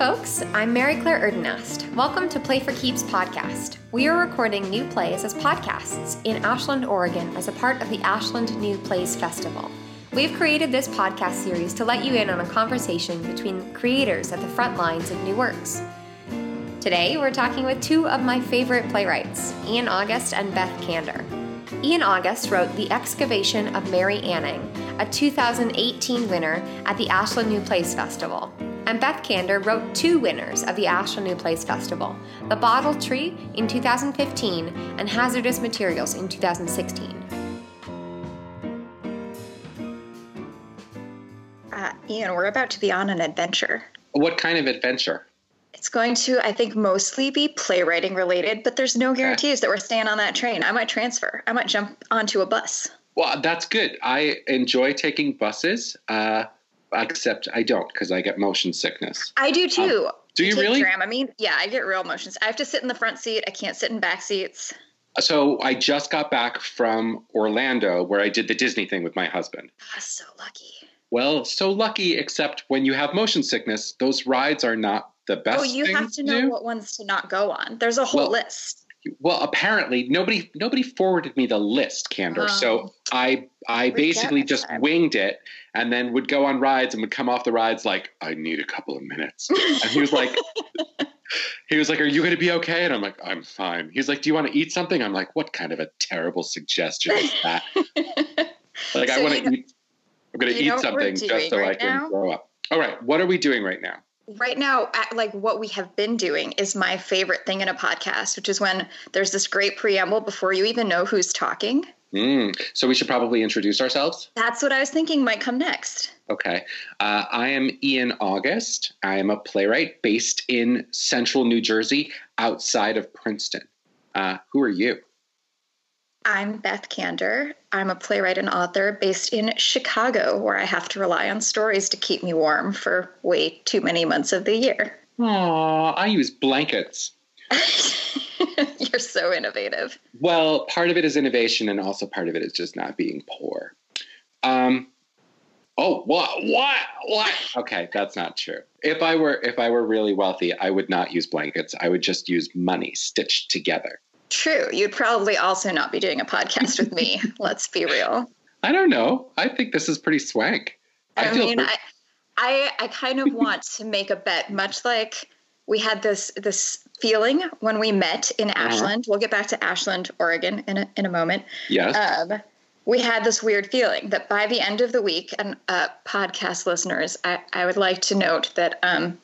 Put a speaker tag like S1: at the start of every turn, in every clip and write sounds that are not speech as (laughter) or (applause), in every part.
S1: folks. I'm Mary Claire Erdenast. Welcome to Play for Keeps podcast. We are recording new plays as podcasts in Ashland, Oregon, as a part of the Ashland New Plays Festival. We've created this podcast series to let you in on a conversation between creators at the front lines of new works. Today, we're talking with two of my favorite playwrights, Ian August and Beth Kander. Ian August wrote The Excavation of Mary Anning, a 2018 winner at the Ashland New Plays Festival. And Beth Kander wrote two winners of the Ashland New Plays Festival The Bottle Tree in 2015 and Hazardous Materials in 2016.
S2: Uh, Ian, we're about to be on an adventure.
S3: What kind of adventure?
S2: It's going to, I think, mostly be playwriting related, but there's no guarantees that we're staying on that train. I might transfer. I might jump onto a bus.
S3: Well, that's good. I enjoy taking buses, uh, except I don't because I get motion sickness.
S2: I do too.
S3: Um, do you
S2: take
S3: I
S2: mean, Yeah, I get real motions. I have to sit in the front seat. I can't sit in back seats.
S3: So I just got back from Orlando where I did the Disney thing with my husband.
S2: Ah, so lucky.
S3: Well, so lucky, except when you have motion sickness, those rides are not the best.
S2: Oh, you have to know what ones to not go on. There's a whole
S3: Well,
S2: list.
S3: Well, apparently nobody nobody forwarded me the list, Kander.
S2: Oh.
S3: So I I basically just
S2: time.
S3: winged it and then would go on rides and would come off the rides like I need a couple of minutes. And he was like (laughs) he was like, "Are you going to be okay?" And I'm like, "I'm fine." He's like, "Do you want to eat something?" I'm like, "What kind of a terrible suggestion is that?" (laughs) Like
S2: So
S3: I want to eat I'm going to eat something just so I can
S2: now?
S3: grow up. All right, what are we doing right now?
S2: right now like what we have been doing is my favorite thing in a podcast which is when there's this great preamble before you even know who's talking
S3: Mm, so we should probably introduce ourselves.
S2: that's what i was thinking might come next
S3: Okay. Uh, I am Ian August. I am a playwright based in central New Jersey outside of Princeton. Uh, who are you?
S2: i'm beth kander i'm a playwright and author based in chicago where i have to rely on stories to keep me warm for way too many months of the year
S3: Aw, I use blankets. (laughs) (laughs)
S2: you're so innovative
S3: Well, part of it is innovation, and also part of it is just not being poor. Um, oh, what, what, what? Okay, that's not true. If I were, if I were really wealthy, I would not use blankets. I would just use money stitched together.
S2: true you'd probably also not be doing a podcast with me (laughs) let's be real
S3: I don't know. I think this is pretty swank. I,
S2: I,
S3: feel
S2: mean,
S3: pre-
S2: I, I, I kind of want to make a bet, much like we had this this feeling when we met in
S3: Uh-huh.
S2: Ashland. We'll get back to Ashland, Oregon, in a, in a moment.
S3: yes.
S2: Um, we had this weird feeling that by the end of the week, and uh, podcast listeners, I, I would like to note that um,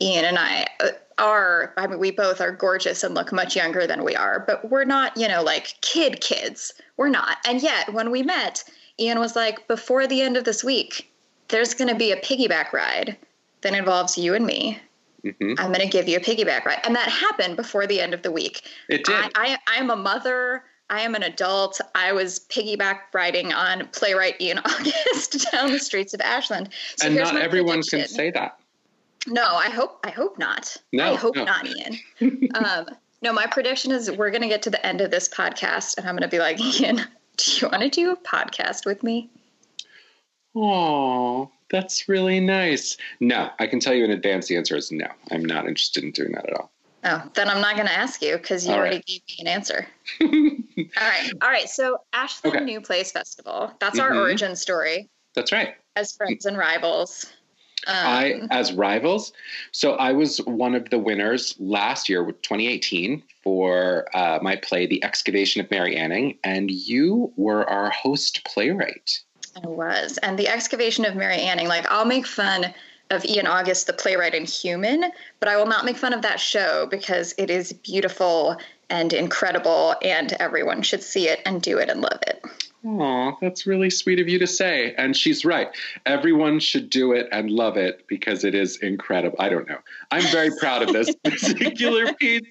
S2: Ian and I uh, are, I mean, we both are gorgeous and look much younger than we are, but we're not, you know, like kid kids. We're not. And yet, when we met, Ian was like, before the end of this week, there's going to be a piggyback ride that involves you and me.
S3: Mhm.
S2: I'm going to give you a piggyback ride. And that happened before the end of the week.
S3: It did.
S2: I, I, I am a mother. I am an adult. I was piggyback riding on playwright Ian (laughs) August down the streets of Ashland. So
S3: and
S2: here's
S3: not everyone can say that.
S2: No, I hope I hope not.
S3: No,
S2: I hope
S3: no.
S2: not, Ian. um, no, my prediction is we're going to get to the end of this podcast, and I'm going to be like, (laughs) Ian, do you want to do a podcast with me?
S3: Oh, that's really nice. No, I can tell you in advance the answer is no. I'm not interested in doing that at all.
S2: Oh, then I'm not going to ask you because you
S3: All
S2: already
S3: right.
S2: gave me an answer. (laughs) All right, all right. So Ashland
S3: Okay.
S2: New Plays Festival. That's our
S3: Mhm.
S2: origin story
S3: That's right.
S2: as friends and rivals. Um,
S3: I, as rivals, so I was one of the winners last year, with 2018, for uh, my play, The Excavation of Mary Anning, and you were our host playwright.
S2: I was. And the excavation of Mary Anning, like I'll make fun of Ian August, the playwright and human, but I will not make fun of that show because it is beautiful and incredible and everyone should see it and do it and love it.
S3: Aw, that's really sweet of you to say. And she's right. Everyone should do it and love it because it is incredible. I don't know. I'm very proud of this (laughs) particular piece.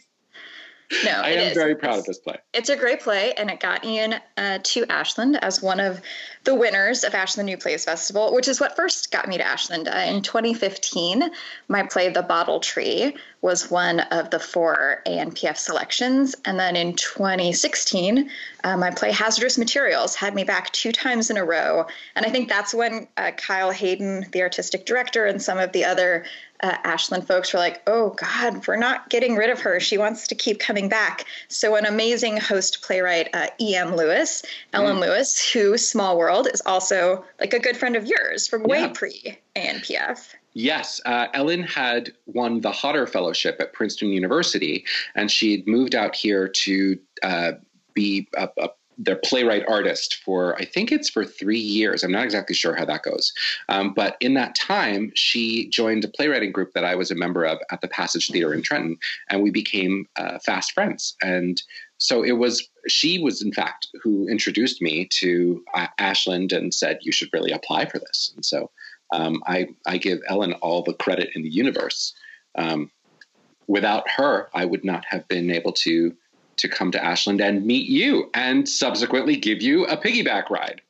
S2: No,
S3: I am
S2: is.
S3: very proud of this play.
S2: It's a great play, and it got Ian uh, to Ashland as one of the winners of Ashland New Plays Festival, which is what first got me to Ashland. Uh, in 2015, my play, The Bottle Tree, was one of the four ANPF selections. And then in 2016, uh, my play Hazardous Materials had me back two times in a row. And I think that's when uh, Kyle Hayden, the artistic director, and some of the other uh, Ashland folks were like, oh, God, we're not getting rid of her. She wants to keep coming back. So, an amazing host playwright, uh, E.M. Lewis, Ellen mm. Lewis, who, Small World, is also like a good friend of yours from way pre ANPF.
S3: Yes, uh, Ellen had won the Hodder Fellowship at Princeton University, and she'd moved out here to uh, be a, a their playwright artist for I think it's for three years. I'm not exactly sure how that goes, um, but in that time, she joined a playwriting group that I was a member of at the Passage Theater in Trenton, and we became uh, fast friends. And so it was she was in fact who introduced me to uh, Ashland and said you should really apply for this. And so um, I I give Ellen all the credit in the universe. Um, without her, I would not have been able to to come to Ashland and meet you and subsequently give you a piggyback ride.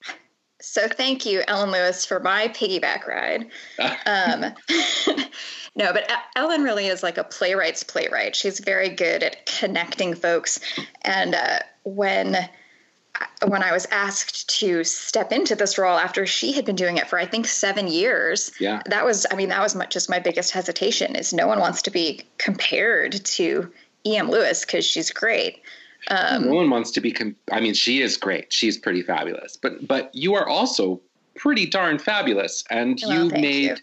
S2: So thank you, Ellen Lewis, for my piggyback ride. (laughs) um, (laughs) no, but Ellen really is like a playwright's playwright. She's very good at connecting folks. And uh, when when I was asked to step into this role after she had been doing it for I think seven years,
S3: yeah,
S2: that was I mean that was my, just my biggest hesitation is no one wants to be compared to E.M. Lewis because she's great.
S3: Um, no one wants to be. Com- I mean, she is great. She's pretty fabulous. But but you are also pretty darn fabulous, and well, you made you.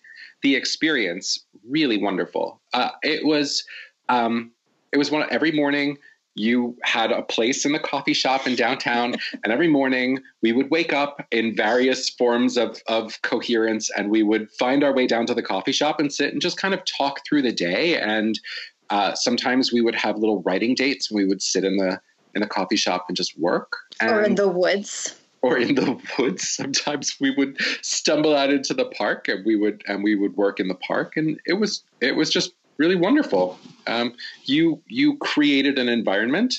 S3: the experience really wonderful. Uh, it was um, it was one every morning. You had a place in the coffee shop in downtown, (laughs) and every morning we would wake up in various forms of, of coherence, and we would find our way down to the coffee shop and sit and just kind of talk through the day and uh, sometimes we would have little writing dates and we would sit in the in the coffee shop and just work. And,
S2: or in the woods.
S3: Or in the woods. (laughs) Sometimes we would stumble out into the park and we would and we would work in the park and it was it was just really wonderful. Um, you you created an environment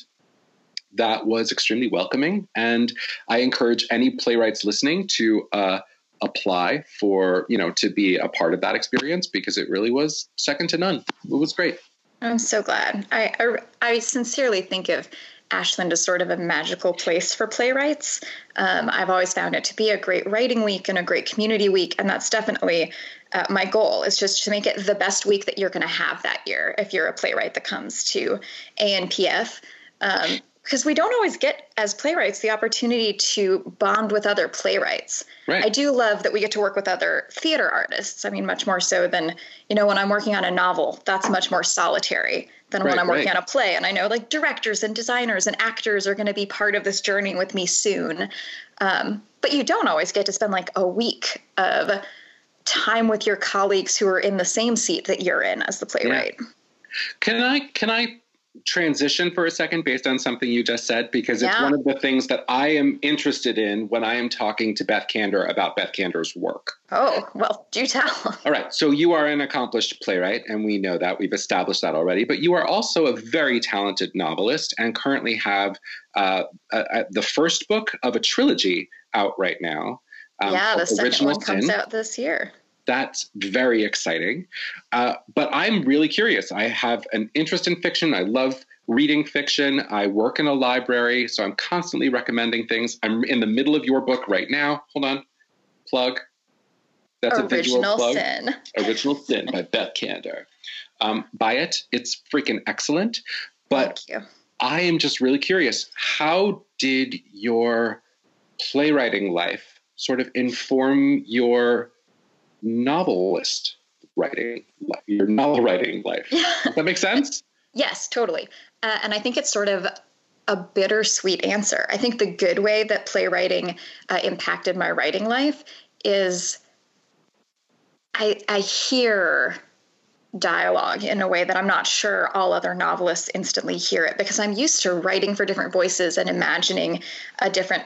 S3: that was extremely welcoming, and I encourage any playwrights listening to uh, apply for you know to be a part of that experience because it really was second to none. It was great.
S2: I'm so glad. I, I, I sincerely think of Ashland as sort of a magical place for playwrights. Um, I've always found it to be a great writing week and a great community week, and that's definitely uh, my goal. Is just to make it the best week that you're going to have that year if you're a playwright that comes to ANPF. Um, because we don't always get as playwrights the opportunity to bond with other playwrights.
S3: Right.
S2: I do love that we get to work with other theater artists. I mean, much more so than, you know, when I'm working on a novel, that's much more solitary than right, when I'm working right. on a play. And I know like directors and designers and actors are going to be part of this journey with me soon. Um, but you don't always get to spend like a week of time with your colleagues who are in the same seat that you're in as the playwright. Yeah.
S3: Can I can I transition for a second based on something you just said because it's yeah. one of the things that I am interested in when I am talking to Beth Kander about Beth Kander's work.
S2: Oh, well, do tell. (laughs)
S3: All right. So you are an accomplished playwright, and we know that. We've established that already. But you are also a very talented novelist and currently have uh, a, a, the first book of a trilogy out right now.
S2: Um, yeah, the second one comes Sin. out this year
S3: that's very exciting. Uh, but I'm really curious. I have an interest in fiction. I love reading fiction. I work in a library, so I'm constantly recommending things. I'm in the middle of your book right now. Hold on. Plug.
S2: That's Original a visual plug. Sin. (laughs)
S3: Original Sin by Beth Kander. Um, buy it. It's freaking excellent. But I am just really curious. How did your playwriting life sort of inform your novelist writing, your novel writing life. (laughs) Does that make sense?
S2: yes, totally. Uh, and I think it's sort of a bittersweet answer. I think the good way that playwriting uh, impacted my writing life is I, I hear dialogue in a way that I'm not sure all other novelists instantly hear it because I'm used to writing for different voices and imagining a different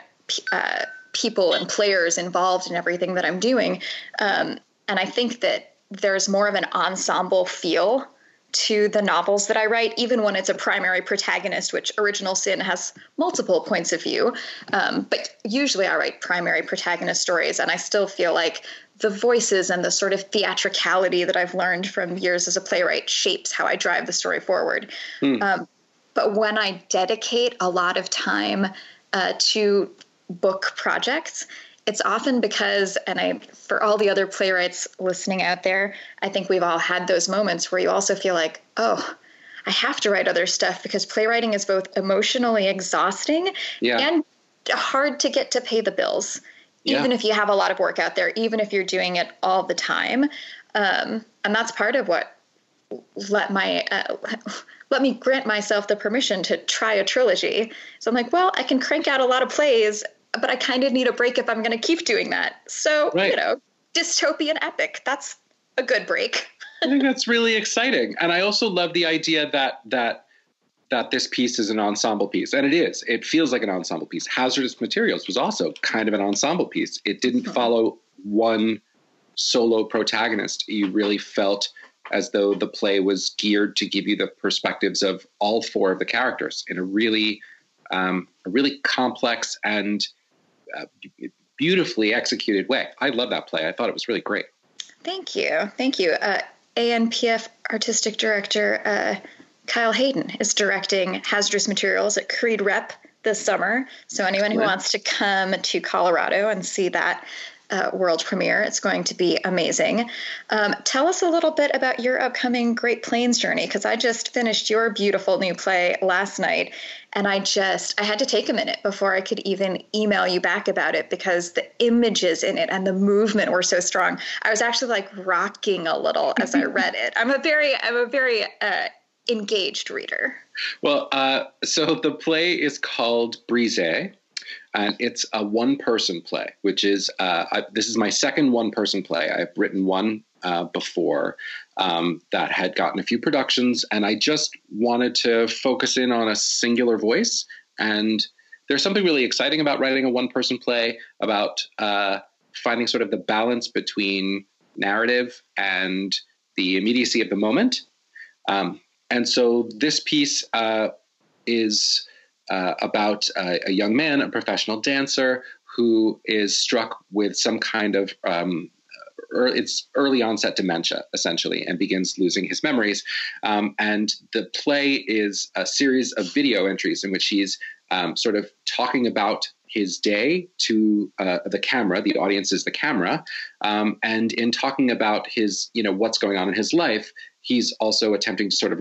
S2: uh, people and players involved in everything that I'm doing. Um, and I think that there's more of an ensemble feel to the novels that I write, even when it's a primary protagonist, which Original Sin has multiple points of view. Um, but usually I write primary protagonist stories, and I still feel like the voices and the sort of theatricality that I've learned from years as a playwright shapes how I drive the story forward. Mm. Um, but when I dedicate a lot of time uh, to book projects, it's often because, and I, for all the other playwrights listening out there, I think we've all had those moments where you also feel like, oh, I have to write other stuff because playwriting is both emotionally exhausting
S3: Yeah.
S2: and hard to get to pay the bills,
S3: Yeah.
S2: even if you have a lot of work out there, even if you're doing it all the time. Um, and that's part of what let my uh, (laughs) let me grant myself the permission to try a trilogy. So I'm like, well, I can crank out a lot of plays, but I kind of need a break if I'm going to keep doing that. So
S3: Right.
S2: you know, dystopian epic. That's a good break.
S3: I think that's really exciting, and I also love the idea that that that this piece is an ensemble piece, and it is. It feels like an ensemble piece. Hazardous Materials was also kind of an ensemble piece. It didn't
S2: Mhm.
S3: follow one solo protagonist. You really felt as though the play was geared to give you the perspectives of all four of the characters in a really, um, a really complex and uh, beautifully executed way. I love that play. I thought it was really great.
S2: Thank you, thank you. Uh, ANPF artistic director uh, Kyle Hayden is directing Hazardous Materials at Creede Rep this summer. So anyone who wants to come to Colorado and see that uh, world premiere, it's going to be amazing. Um, tell us a little bit about your upcoming Great Plains journey, because I just finished your beautiful new play last night, and I just I had to take a minute before I could even email you back about it because the images in it and the movement were so strong. I was actually like rocking a little as I read it. I'm a very I'm a very uh, engaged reader.
S3: Well, uh, so the play is called Brise, and it's a one-person play, which is uh, I, this is my second one-person play. I've written one uh, before um, that had gotten a few productions, and I just wanted to focus in on a singular voice. And there's something really exciting about writing a one-person play about uh, finding sort of the balance between narrative and the immediacy of the moment. Um, and so this piece uh, is uh, about a young man, a professional dancer, who is struck with some kind of um, ear- it's early onset dementia, essentially, and begins losing his memories. Um, and the play is a series of video entries in which he's um, sort of talking about his day to uh, the camera. The audience is the camera, um, and in talking about his, you know, what's going on in his life, he's also attempting to sort of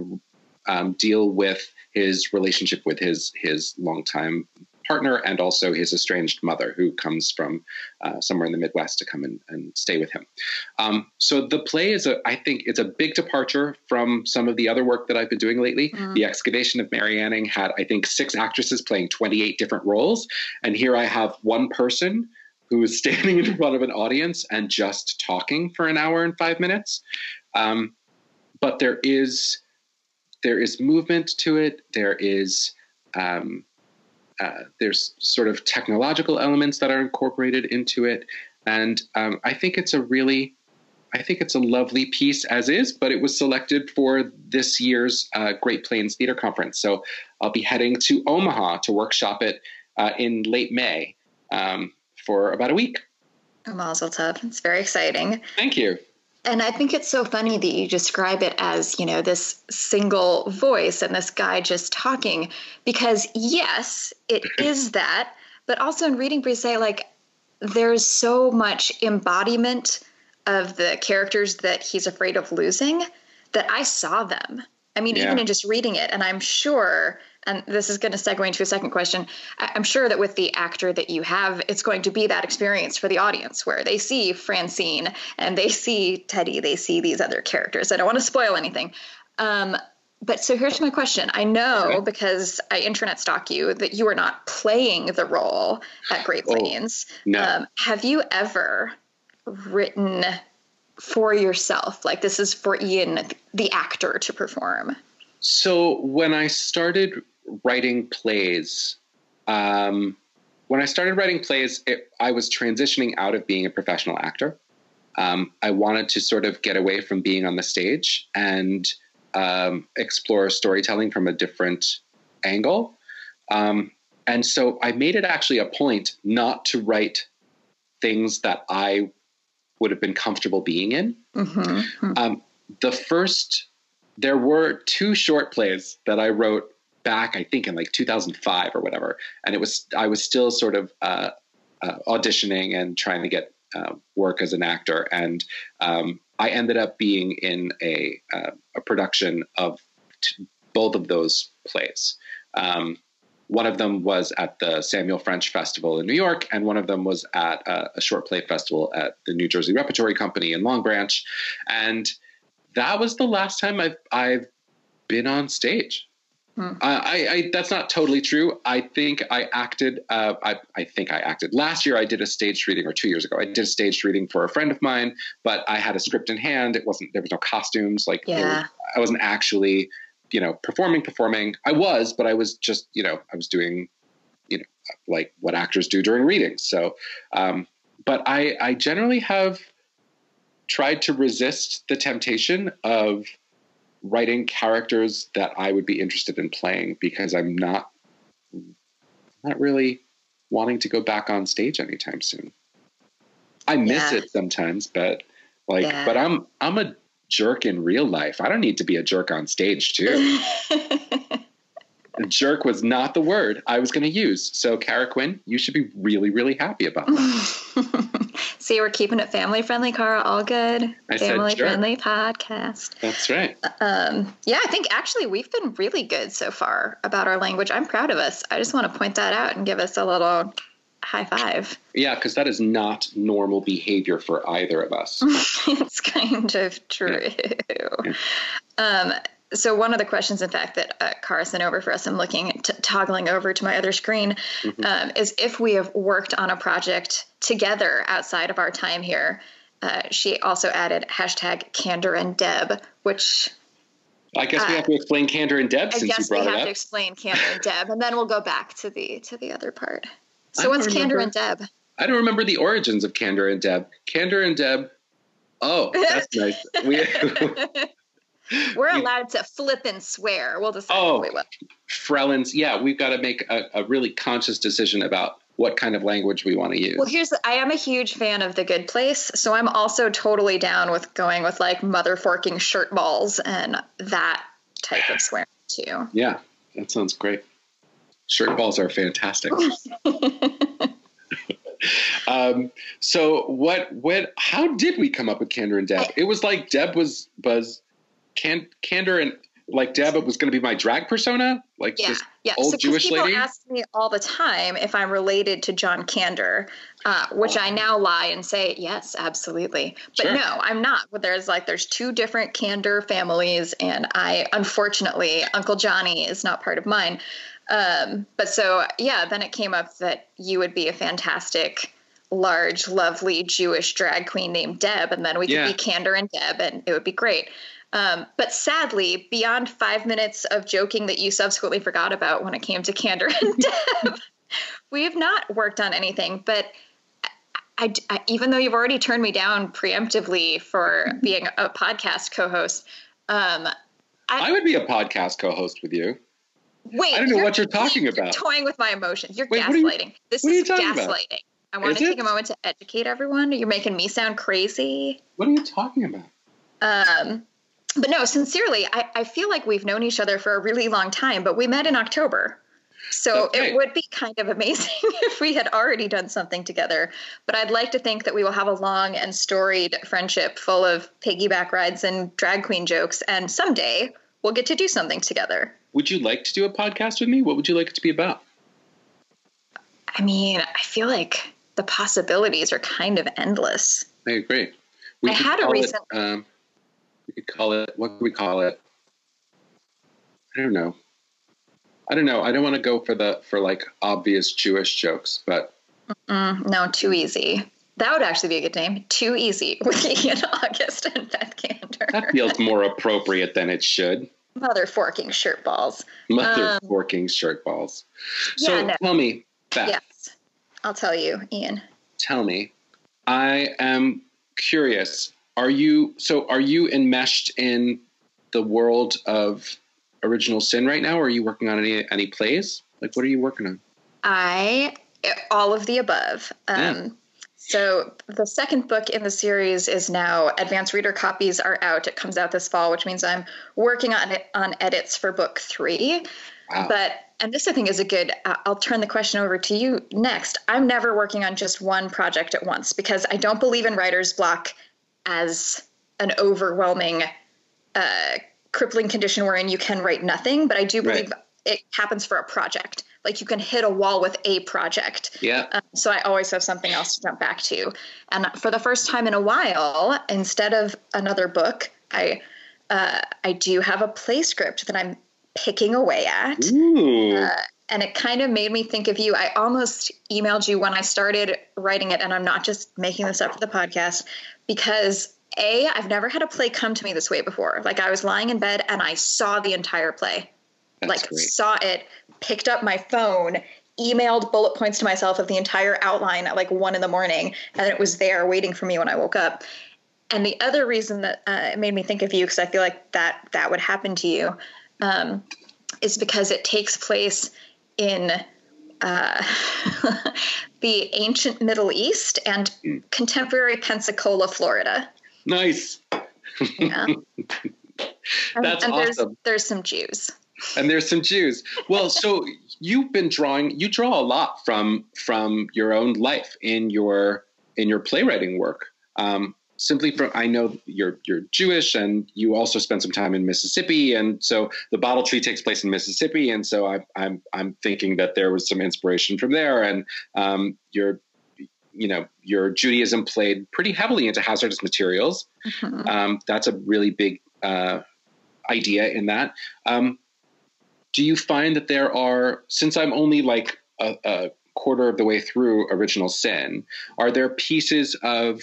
S3: um, deal with his relationship with his his longtime partner and also his estranged mother, who comes from uh, somewhere in the Midwest to come and, and stay with him. Um, so the play is a, I think, it's a big departure from some of the other work that I've been doing lately.
S2: Mm.
S3: The Excavation of Mary Anning had, I think, six actresses playing 28 different roles, and here I have one person who is (laughs) standing in front of an audience and just talking for an hour and five minutes. Um, but there is there is movement to it. There is um, uh, there's sort of technological elements that are incorporated into it, and um, I think it's a really I think it's a lovely piece as is, but it was selected for this year's uh, Great Plains Theater Conference. So I'll be heading to Omaha to workshop it uh, in late May um, for about a week.
S2: Mazel tov. It's very exciting.
S3: Thank you.
S2: And I think it's so funny that you describe it as, you know, this single voice and this guy just talking, because yes, it (clears throat) is that, but also in reading Brise, like there's so much embodiment of the characters that he's afraid of losing that I saw them. I mean,
S3: Yeah.
S2: even in just reading it, and I'm sure, and this is going to segue into a second question. I'm sure that with the actor that you have, it's going to be that experience for the audience where they see Francine and they see Teddy, they see these other characters. I don't want to spoil anything. Um, but so here's my question. I know
S3: Okay.
S2: because I internet stalk you that you are not playing the role at Great
S3: Oh,
S2: Plains.
S3: No.
S2: Um, have you ever written for yourself? Like this is for Ian, the actor, to perform.
S3: So when I started writing plays, um, when I started writing plays, it, I was transitioning out of being a professional actor. Um, I wanted to sort of get away from being on the stage and um, explore storytelling from a different angle. Um, and so I made it actually a point not to write things that I would have been comfortable being in.
S2: Mm-hmm.
S3: Um, the first, there were two short plays that I wrote back, I think, in like 2005 or whatever, and it was I was still sort of uh, uh, auditioning and trying to get uh, work as an actor, and um, I ended up being in a uh, a production of t- both of those plays. Um, one of them was at the Samuel French Festival in New York, and one of them was at a, a short play festival at the New Jersey Repertory Company in Long Branch, and that was the last time I've I've been on stage. Hmm. I, I, that's not totally true. I think I acted. Uh, I, I think I acted last year. I did a staged reading, or two years ago, I did a staged reading for a friend of mine. But I had a script in hand. It wasn't. There was no costumes. Like,
S2: yeah.
S3: Was, I wasn't actually, you know, performing. Performing. I was, but I was just, you know, I was doing, you know, like what actors do during readings. So, um, but I, I generally have tried to resist the temptation of writing characters that I would be interested in playing because I'm not not really wanting to go back on stage anytime soon. I miss yeah. it sometimes, but like yeah. but I'm I'm a jerk in real life. I don't need to be a jerk on stage too. (laughs) jerk was not the word I was going to use. So, Cara Quinn, you should be really, really happy about that. (laughs)
S2: See, we're keeping it family friendly, Cara. All good.
S3: I
S2: family friendly podcast.
S3: That's right.
S2: Um, yeah, I think actually we've been really good so far about our language. I'm proud of us. I just want to point that out and give us a little high five.
S3: Yeah, because that is not normal behavior for either of us. (laughs)
S2: it's kind of true. Yeah. Um, so one of the questions, in fact, that uh, Cara sent over for us, I'm looking t- toggling over to my other screen, mm-hmm. um, is if we have worked on a project together outside of our time here. Uh, she also added hashtag Kander and Deb, which
S3: I guess uh, we have to explain Kander and Deb.
S2: I
S3: since
S2: guess
S3: you brought
S2: we
S3: have
S2: to explain Kander and Deb, and then we'll go back to the to the other part. So what's remember, Kander and Deb?
S3: I don't remember the origins of Kander and Deb. Kander and Deb. Oh, that's (laughs) nice. We,
S2: We're allowed to flip and swear. We'll decide oh, we will.
S3: Frelins, yeah, we've got to make a, a, really conscious decision about what kind of language we want to use.
S2: Well, here's I am a huge fan of The Good Place, so I'm also totally down with going with like mother forking shirt balls and that type of swearing too.
S3: Yeah, that sounds great. Shirt balls are fantastic. (laughs) um, so what what how did we come up with Kander and Deb? I, it was like Deb was was can, Kander and like Deb was going to be my drag persona, like yeah, yeah. old so, Jewish
S2: people
S3: lady.
S2: People ask me all the time if I'm related to John Kander, uh, which oh. I now lie and say yes, absolutely. But sure. no, I'm not. But there's like there's two different Kander families, and I unfortunately Uncle Johnny is not part of mine. Um, but so yeah, then it came up that you would be a fantastic large, lovely Jewish drag queen named Deb, and then we could yeah. be Kander and Deb, and it would be great. Um, but sadly, beyond five minutes of joking that you subsequently forgot about when it came to Kander and (laughs) Deb, we have not worked on anything. But I, I, even though you've already turned me down preemptively for being a podcast co-host, um,
S3: I, I, would be a podcast co-host with you.
S2: Wait,
S3: I don't know what you're talking about.
S2: You're toying with my emotions. You're Wait, gaslighting. You, this is gaslighting. About? I want is to take a moment to educate everyone. You're making me sound crazy.
S3: What are you talking about?
S2: Um, but no, sincerely, I, I feel like we've known each other for a really long time, but we met in October. So okay. it would be kind of amazing (laughs) if we had already done something together. But I'd like to think that we will have a long and storied friendship full of piggyback rides and drag queen jokes. And someday we'll get to do something together.
S3: Would you like to do a podcast with me? What would you like it to be about?
S2: I mean, I feel like the possibilities are kind of endless.
S3: I agree.
S2: We I had a recent.
S3: It, um, could call it what could we call it? I don't know. I don't know. I don't want to go for the for like obvious jewish jokes but
S2: Mm-mm, no too easy. That would actually be a good name. Too easy. (laughs) With ian august and beth kander
S3: that feels more appropriate than it should.
S2: Mother forking shirt balls.
S3: Mother um, forking shirt balls. So yeah, no. tell me beth.
S2: Yes. I'll tell you ian.
S3: Tell me. I am curious are you so? Are you enmeshed in the world of original sin right now? Or are you working on any any plays? Like, what are you working on?
S2: I all of the above. Um, yeah. So the second book in the series is now advanced reader copies are out. It comes out this fall, which means I'm working on it on edits for book three.
S3: Wow.
S2: But and this I think is a good. Uh, I'll turn the question over to you next. I'm never working on just one project at once because I don't believe in writer's block as an overwhelming, uh, crippling condition wherein you can write nothing. But I do believe
S3: Right.
S2: it happens for a project. Like you can hit a wall with a project.
S3: Yeah.
S2: Um, so I always have something else to jump back to. And for the first time in a while, instead of another book, I uh, I do have a play script that I'm picking away at. Uh, and it kind of made me think of you. I almost emailed you when I started writing it, and I'm not just making this up for the podcast because A, I've never had a play come to me this way before. Like I was lying in bed and I saw the entire play
S3: That's
S2: like
S3: great.
S2: saw it, picked up my phone, emailed bullet points to myself of the entire outline at like one in the morning, and it was there waiting for me when I woke up. And the other reason that uh, it made me think of you, because I feel like that that would happen to you, um, is because it takes place in uh, (laughs) the ancient Middle East and
S3: Mm.
S2: contemporary Pensacola, Florida.
S3: Nice.
S2: Yeah. (laughs) And-
S3: That's
S2: and there's,
S3: awesome.
S2: there's some Jews.
S3: and there's some Jews. Well, so you've been drawing. You draw a lot from from your own life in your in your playwriting work. Um, simply from I know you're you're Jewish, and you also spent some time in Mississippi, and so the Bottle Tree takes place in Mississippi, and so I, I'm I'm thinking that there was some inspiration from there, and um, your you know your Judaism played pretty heavily into hazardous materials.
S2: Mhm.
S3: Um, that's a really big uh, idea in that. Um, do you find that there are, since I'm only like a, a quarter of the way through Original Sin, are there pieces of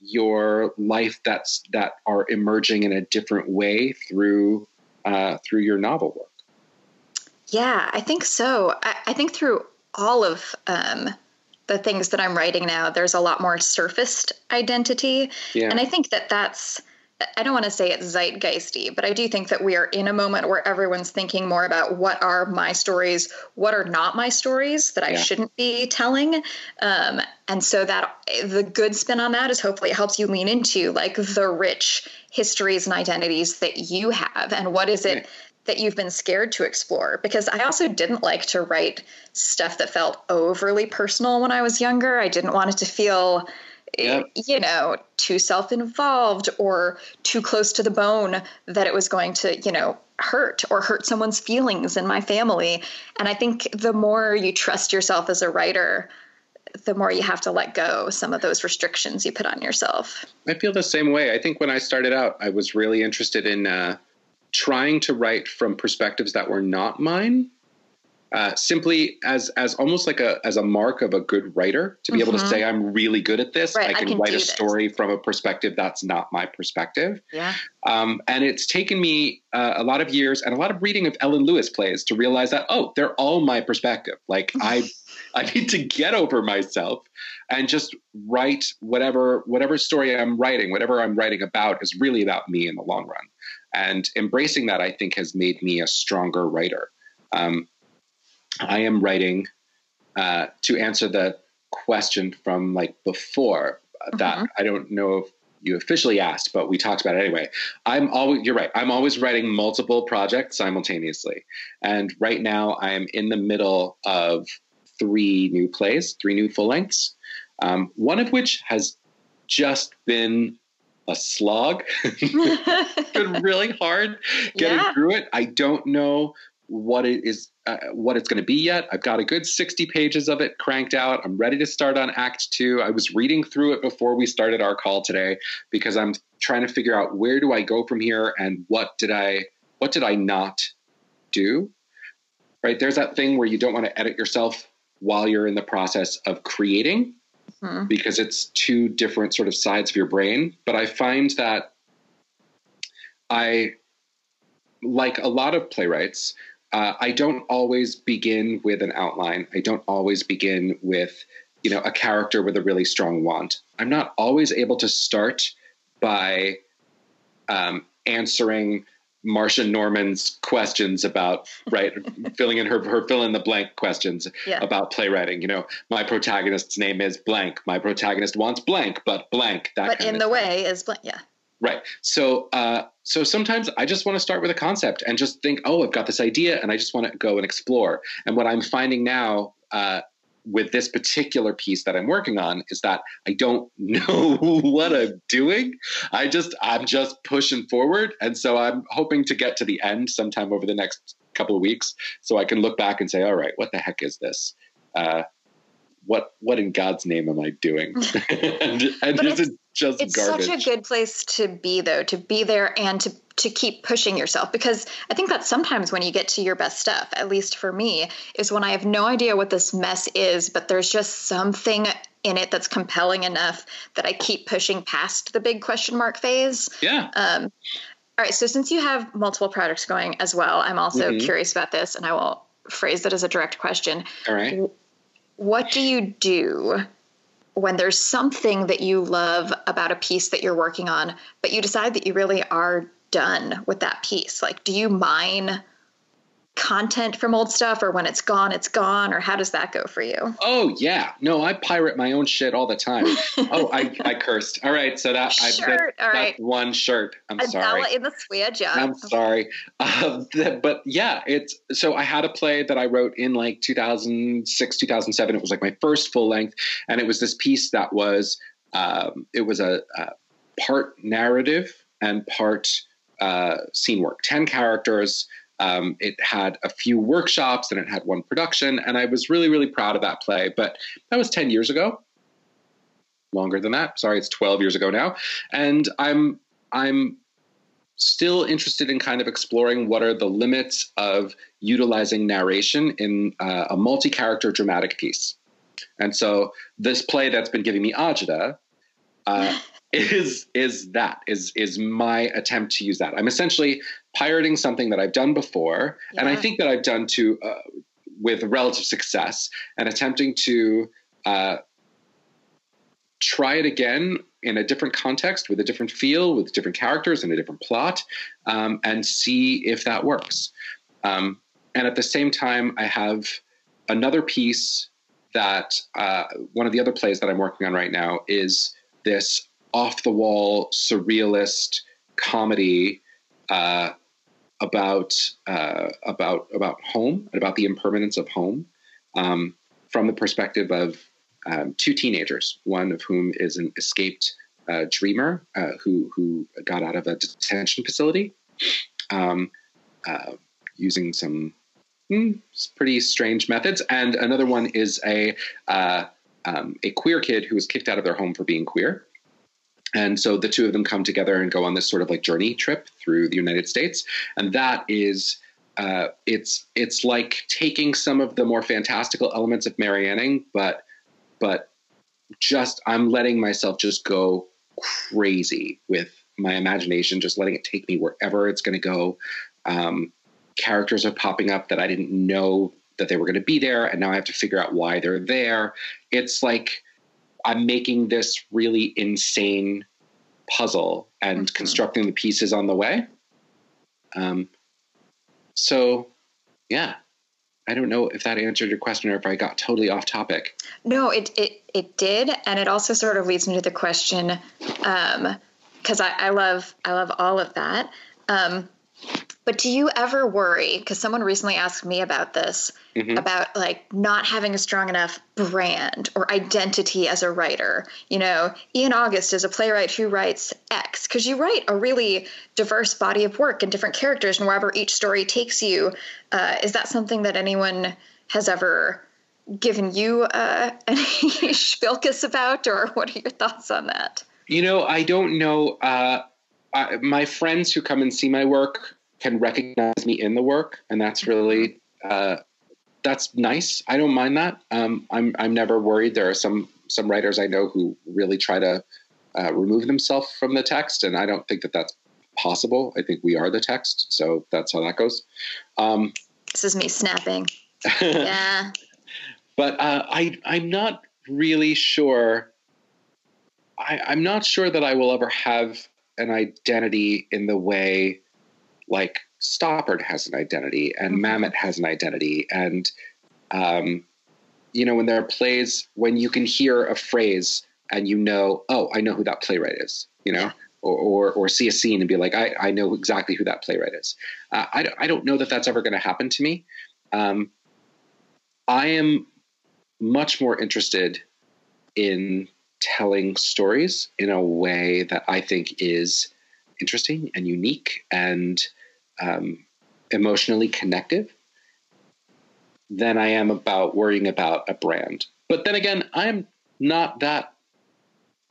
S3: your life that's that are emerging in a different way through uh, through your novel work?
S2: Yeah, I think so. I, I think through all of um, the things that I'm writing now, there's a lot more surfaced identity.
S3: Yeah,
S2: And I think that that's, I don't want to say it's zeitgeisty, but I do think that we are in a moment where everyone's thinking more about what are my stories, what are not my stories that I
S3: Yeah.
S2: shouldn't be telling. Um, and so that the good spin on that is hopefully it helps you lean into like the rich histories and identities that you have. And what is it?
S3: Right.
S2: That you've been scared to explore because I also didn't like to write stuff that felt overly personal when I was younger. I didn't want it to feel
S3: Yep.
S2: you know, too self involved or too close to the bone that it was going to, you know, hurt or hurt someone's feelings in my family. And I think the more you trust yourself as a writer, the more you have to let go some of those restrictions you put on yourself.
S3: I feel the same way. I think when I started out, I was really interested in uh, trying to write from perspectives that were not mine, uh, simply as as almost like a as a mark of a good writer to be able to say I'm really good at this.
S2: Right,
S3: I
S2: I
S3: can,
S2: can
S3: write a
S2: this.
S3: story from a perspective that's not my perspective.
S2: Yeah.
S3: Um, and it's taken me uh, a lot of years and a lot of reading of Ellen Lewis plays to realize that oh, they're all my perspective. Like I, (laughs) I need to get over myself and just write whatever whatever story I'm writing, whatever I'm writing about is really about me in the long run. And embracing that, I think, has made me a stronger writer. Um, I am writing uh, to answer the question from like before that
S2: Mhm.
S3: I don't know if you officially asked, but we talked about it anyway. I'm always, you're right. I'm always writing multiple projects simultaneously. And right now I am in the middle of three new plays, three new full lengths, um, one of which has just been a slog. (laughs) (laughs) it's been really hard getting
S2: Yeah.
S3: through it. I don't know what it is, uh, what it's going to be yet. I've got a good 60 pages of it cranked out. I'm ready to start on Act Two. I was reading through it before we started our call today because I'm trying to figure out where do I go from here and what did I what did I not do. Right there's that thing where you don't want to edit yourself while you're in the process of creating
S2: Mhm.
S3: because it's two different sort of sides of your brain. But I find that I, like a lot of playwrights, uh, I don't always begin with an outline. I don't always begin with, you know, a character with a really strong want. I'm not always able to start by um, answering Marsha Norman's questions about (laughs) right filling in her her fill in the blank questions
S2: Yeah.
S3: about playwriting. You know, my protagonist's name is blank. My protagonist wants blank, but blank. That
S2: but in the way is, blank. yeah.
S3: Right. So, uh, so sometimes I just want to start with a concept and just think, oh, I've got this idea, and I just want to go and explore. And what I'm finding now uh, with this particular piece that I'm working on is that I don't (laughs) know what I'm doing. I just I'm just pushing forward, and so I'm hoping to get to the end sometime over the next couple of weeks, so I can look back and say, all right, what the heck is this? Uh, what what in God's name am I doing? (laughs) and and is it just
S2: it's
S3: garbage?
S2: such a good place to be though, to be there and to to keep pushing yourself because I think that sometimes when you get to your best stuff, at least for me, is when I have no idea what this mess is, but there's just something in it that's compelling enough that I keep pushing past the big question mark phase.
S3: yeah.
S2: Um, all right, so since you have multiple projects going as well, I'm also
S3: Mhm.
S2: curious about this, and I will phrase it as a direct question.
S3: All right.
S2: What do you do when there's something that you love about a piece that you're working on, but you decide that you really are done with that piece? Like, do you mine content from old stuff, or when it's gone, it's gone, or how does that go for you?
S3: Oh yeah. No, I pirate my own shit all the time. oh, I, I (laughs) cursed. All right. So that I
S2: Shirt,
S3: that,
S2: all right.
S3: one shirt. I'm
S2: A
S3: sorry.
S2: In the Swea job.
S3: I'm sorry. Th- but yeah, it's so I had a play that I wrote in like 2006, 2007. It was like my first full length, and it was this piece that was um, it was a, a part narrative and part uh, scene work. Ten characters. Um, it had a few workshops and it had one production, and I was really, really proud of that play. But that was ten years ago. Longer than that. Sorry, it's twelve years ago now, and I'm I'm still interested in kind of exploring what are the limits of utilizing narration in uh, a multi-character dramatic piece. And so this play that's been giving me agita uh, (laughs) is is that is is my attempt to use that. I'm essentially pirating something that I've done before, and I think that I've done to uh, with relative success, and attempting to uh, try it again in a different context with a different feel with different characters and a different plot um, and see if that works um, and at the same time i have another piece that uh, one of the other plays that i'm working on right now is this off the wall surrealist comedy uh, about uh, about about home and about the impermanence of home um, from the perspective of um, two teenagers, one of whom is an escaped uh, dreamer uh, who who got out of a detention facility um, uh, using some mm, pretty strange methods, and another one is a uh, um, a queer kid who was kicked out of their home for being queer. And so the two of them come together and go on this sort of like journey trip through the United States, and that is uh, it's it's like taking some of the more fantastical elements of Mary Anning, but but just I'm letting myself just go crazy with my imagination, just letting it take me wherever it's going to go. Um, characters are popping up that I didn't know that they were going to be there, and now I have to figure out why they're there. It's like I'm making this really insane puzzle and
S2: Mhm.
S3: constructing the pieces on the way. Um, so, yeah, I don't know if that answered your question or if I got totally off topic.
S2: No, it it it did, and it also sort of leads me to the question, because I, I love I love all of that. Um, but do you ever worry? Because someone recently asked me about this,
S3: Mhm.
S2: about like not having a strong enough brand or identity as a writer. You know, Ian August is a playwright who writes X because you write a really diverse body of work and different characters, and wherever each story takes you, uh, is that something that anyone has ever given you uh, (laughs) any shpilkes about, or what are your thoughts on that?
S3: You know, I don't know. Uh, I, my friends who come and see my work can recognize me in the work, and that's really uh, that's nice. I don't mind that. Um, I'm I'm never worried. There are some some writers I know who really try to uh, remove themselves from the text, and I don't think that that's possible. I think we are the text, so that's how that goes. Um,
S2: This is me snapping. (laughs) Yeah.
S3: but uh, I I'm not really sure. I, I'm not sure that I will ever have an identity in the way like Stoppard has an identity and
S2: Mhm.
S3: Mamet has an identity, and um, you know when there are plays when you can hear a phrase and you know, oh, I know who that playwright is, you know, or, or, or see a scene and be like, I, I know exactly who that playwright is. Uh, I, I don't know that that's ever going to happen to me. Um, I am much more interested in telling stories in a way that I think is interesting and unique and um, emotionally connective than I am about worrying about a brand. But then again, I'm not that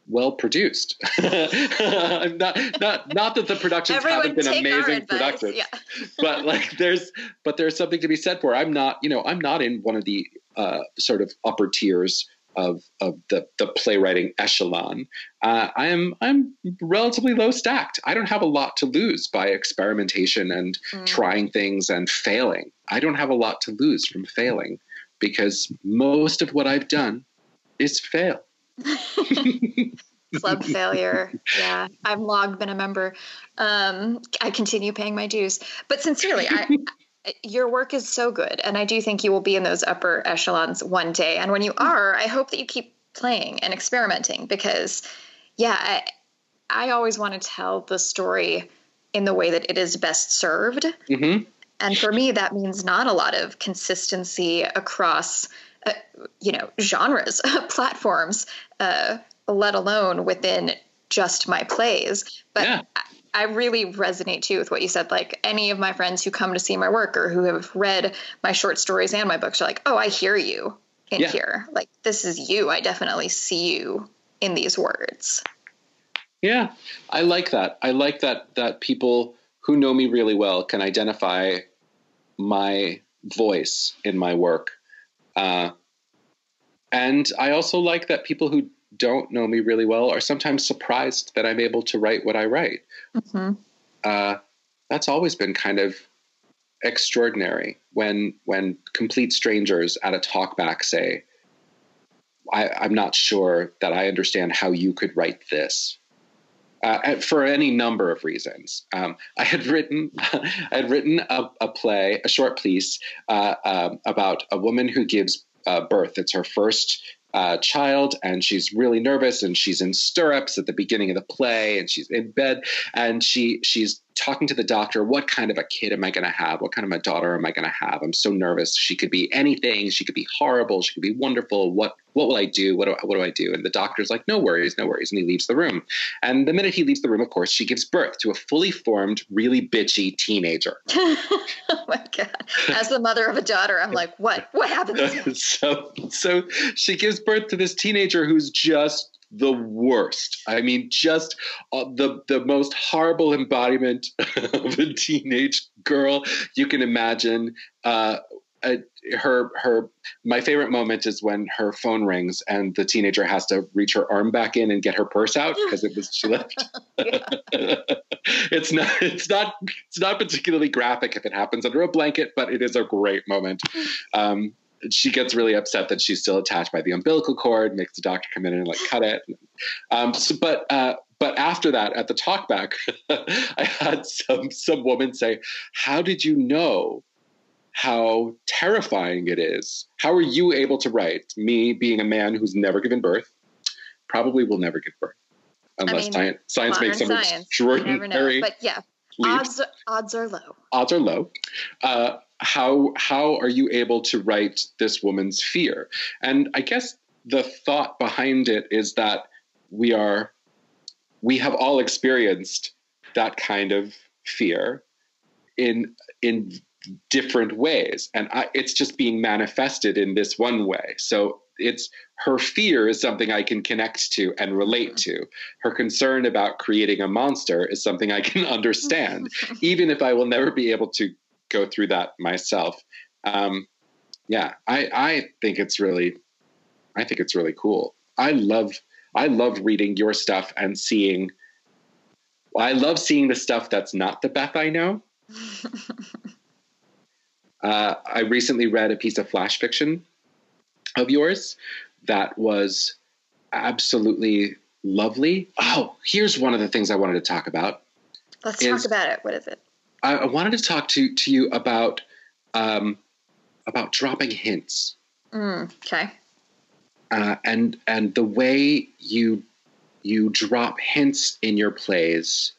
S3: well produced. (laughs) I'm not not not that the productions haven't been amazing productions,
S2: Yeah. (laughs)
S3: but like there's but there's something to be said for. I'm not you know I'm not in one of the uh, sort of upper tiers of of the the playwriting echelon. Uh, I am I'm relatively low stacked. I don't have a lot to lose by experimentation and
S2: Mm.
S3: trying things and failing. I don't have a lot to lose from failing because most of what I've done is fail. (laughs)
S2: Club failure. Yeah. I've long been a member. Um, I continue paying my dues. But sincerely, I- your work is so good. And I do think you will be in those upper echelons one day. And when you are, I hope that you keep playing and experimenting because, yeah, I, I always want to tell the story in the way that it is best served.
S3: hmm
S2: And for me, that means not a lot of consistency across, uh, you know, genres, (laughs) platforms, uh, let alone within just my plays. But
S3: Yeah.
S2: I, really resonate too with what you said. Like any of my friends who come to see my work or who have read my short stories and my books are like, oh, I hear you in
S3: Yeah.
S2: here. Like, this is you. I definitely see you in these words.
S3: Yeah, I like that. I like that that people who know me really well can identify my voice in my work, uh, and I also like that people who don't know me really well are sometimes surprised that I'm able to write what I write.
S2: Mm-hmm.
S3: Uh, that's always been kind of extraordinary when when complete strangers at a talkback say, I, "I'm not sure that I understand how you could write this." uh, for any number of reasons. Um, I had written, (laughs) I had written a, a play, a short piece uh, um, about a woman who gives uh, birth. It's her first uh, child, and she's really nervous, and she's in stirrups at the beginning of the play, and she's in bed, and she she's talking to the doctor. What kind of a kid am I going to have? What kind of a daughter am I going to have? I'm so nervous. She could be anything. She could be horrible. She could be wonderful. What what will I do? What do, what do I do? And the doctor's like, no worries, no worries, and he leaves the room. And the minute he leaves the room, of course, she gives birth to a fully formed, really bitchy teenager. (laughs)
S2: oh my God. As the mother of a daughter, I'm like, what? What happened? (laughs)
S3: so, so she gives birth to this teenager who's just the worst. I mean, just uh, the the most horrible embodiment (laughs) of a teenage girl you can imagine. Uh, uh, her her my favorite moment is when her phone rings and the teenager has to reach her arm back in and get her purse out because it was she left. (laughs) (laughs) it's not it's not it's not particularly graphic if it happens under a blanket, but it is a great moment. Um, she gets really upset that she's still attached by the umbilical cord, makes the doctor come in and like cut it. Um, so, but uh, but after that, at the talkback, (laughs) I had some some woman say, "How did you know how terrifying it is? How are you able to write? Me being a man who's never given birth, probably will never give birth, unless
S2: mean,
S3: science science makes some
S2: science. Never know. But yeah,
S3: leaps."
S2: odds odds are low.
S3: odds are low. Uh, how how are you able to write this woman's fear? And I guess the thought behind it is that we are we have all experienced that kind of fear in in different ways, and I, it's just being manifested in this one way. So it's her fear is something I can connect to and relate to. Her concern about creating a monster is something I can (laughs) understand (laughs) even if I will never be able to go through that myself. Um, yeah, I, I think it's really, I think it's really cool. I love, I love reading your stuff and seeing. I love seeing the stuff that's not the Beth I know. (laughs) Uh, I recently read a piece of flash fiction of yours that was absolutely lovely. Oh, here's one of the things I wanted to talk about.
S2: Let's
S3: Is-
S2: talk about it. What is it?
S3: I, I wanted to talk to to you about um, about dropping hints
S2: Mm, okay.
S3: uh, and and the way you you drop hints in your plays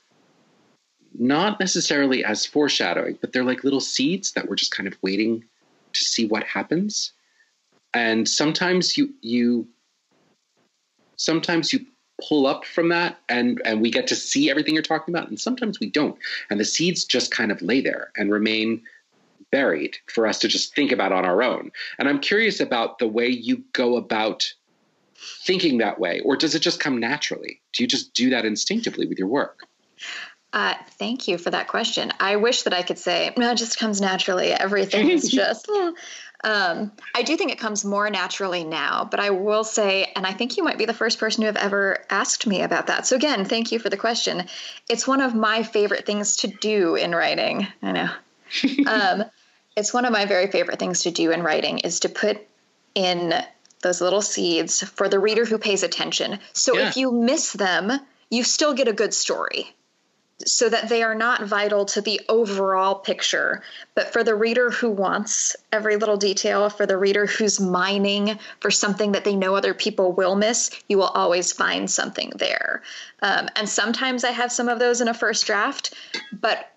S3: not necessarily as foreshadowing but they're like little seeds that we're just kind of waiting to see what happens and sometimes you you sometimes you pull up from that and and we get to see everything you're talking about and sometimes we don't and the seeds just kind of lay there and remain buried for us to just think about on our own and i'm curious about the way you go about thinking that way or does it just come naturally do you just do that instinctively with your work
S2: uh, thank you for that question. I wish that I could say, no, it just comes naturally. Everything is (laughs) just. Um, I do think it comes more naturally now, but I will say, and I think you might be the first person to have ever asked me about that. So, again, thank you for the question. It's one of my favorite things to do in writing. I know. (laughs) um, it's one of my very favorite things to do in writing is to put in those little seeds for the reader who pays attention. So, yeah. if you miss them, you still get a good story so that they are not vital to the overall picture, but for the reader who wants every little detail, for the reader who's mining for something that they know other people will miss, you will always find something there. Um, and sometimes I have some of those in a first draft, but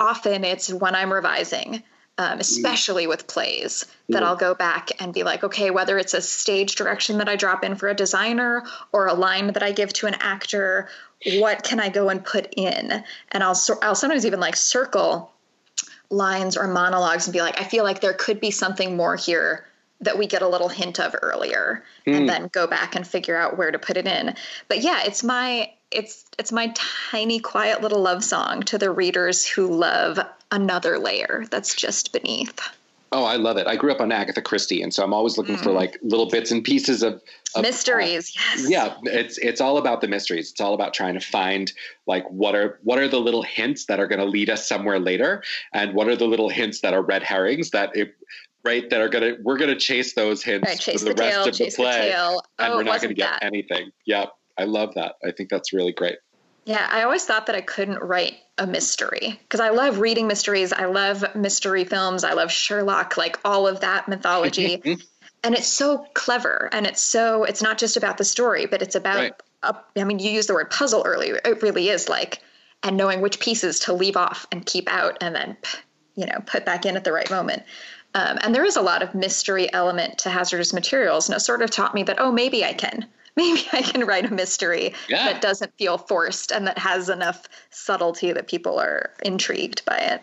S2: often it's when I'm revising. Um, especially with plays, that I'll go back and be like, okay, whether it's a stage direction that I drop in for a designer or a line that I give to an actor what can I go and put in? And I'll I'll sometimes even like circle lines or monologues and be like, I feel like there could be something more here that we get a little hint of earlier mm. and hmm. then go back and figure out where to put it in. But yeah, it's my it's it's my tiny quiet little love song to the readers who love another layer that's just beneath.
S3: Oh, I love it. I grew up on Agatha Christie, and so I'm always looking mm. for like little bits and pieces of,
S2: of mysteries. Uh, yes.
S3: Yeah, it's it's all about the mysteries. It's all about trying to find like what are what are the little hints that are going to lead us somewhere later, and what are the little hints that are red herrings that it, right that are gonna we're gonna chase those hints
S2: right, chase
S3: for the,
S2: the
S3: rest
S2: tail,
S3: of the play,
S2: the
S3: and
S2: oh,
S3: we're not gonna get
S2: that.
S3: anything. Yep, I love that. I think that's really great.
S2: Yeah, I always thought that I couldn't write a mystery because I love reading mysteries. I love mystery films. I love Sherlock, like all of that mythology. (laughs) Mm-hmm. and it's so clever and it's so, it's not just about the story, but it's about, right. a, I mean, you used the word puzzle earlier. It really is like, and knowing which pieces to leave off and keep out and then, you know, put back in at the right moment. Um, and there is a lot of mystery element to hazardous materials. And it sort of taught me that, oh, maybe I can (laughs) maybe I can write a mystery yeah. that doesn't feel forced and that has enough subtlety that people are intrigued by it.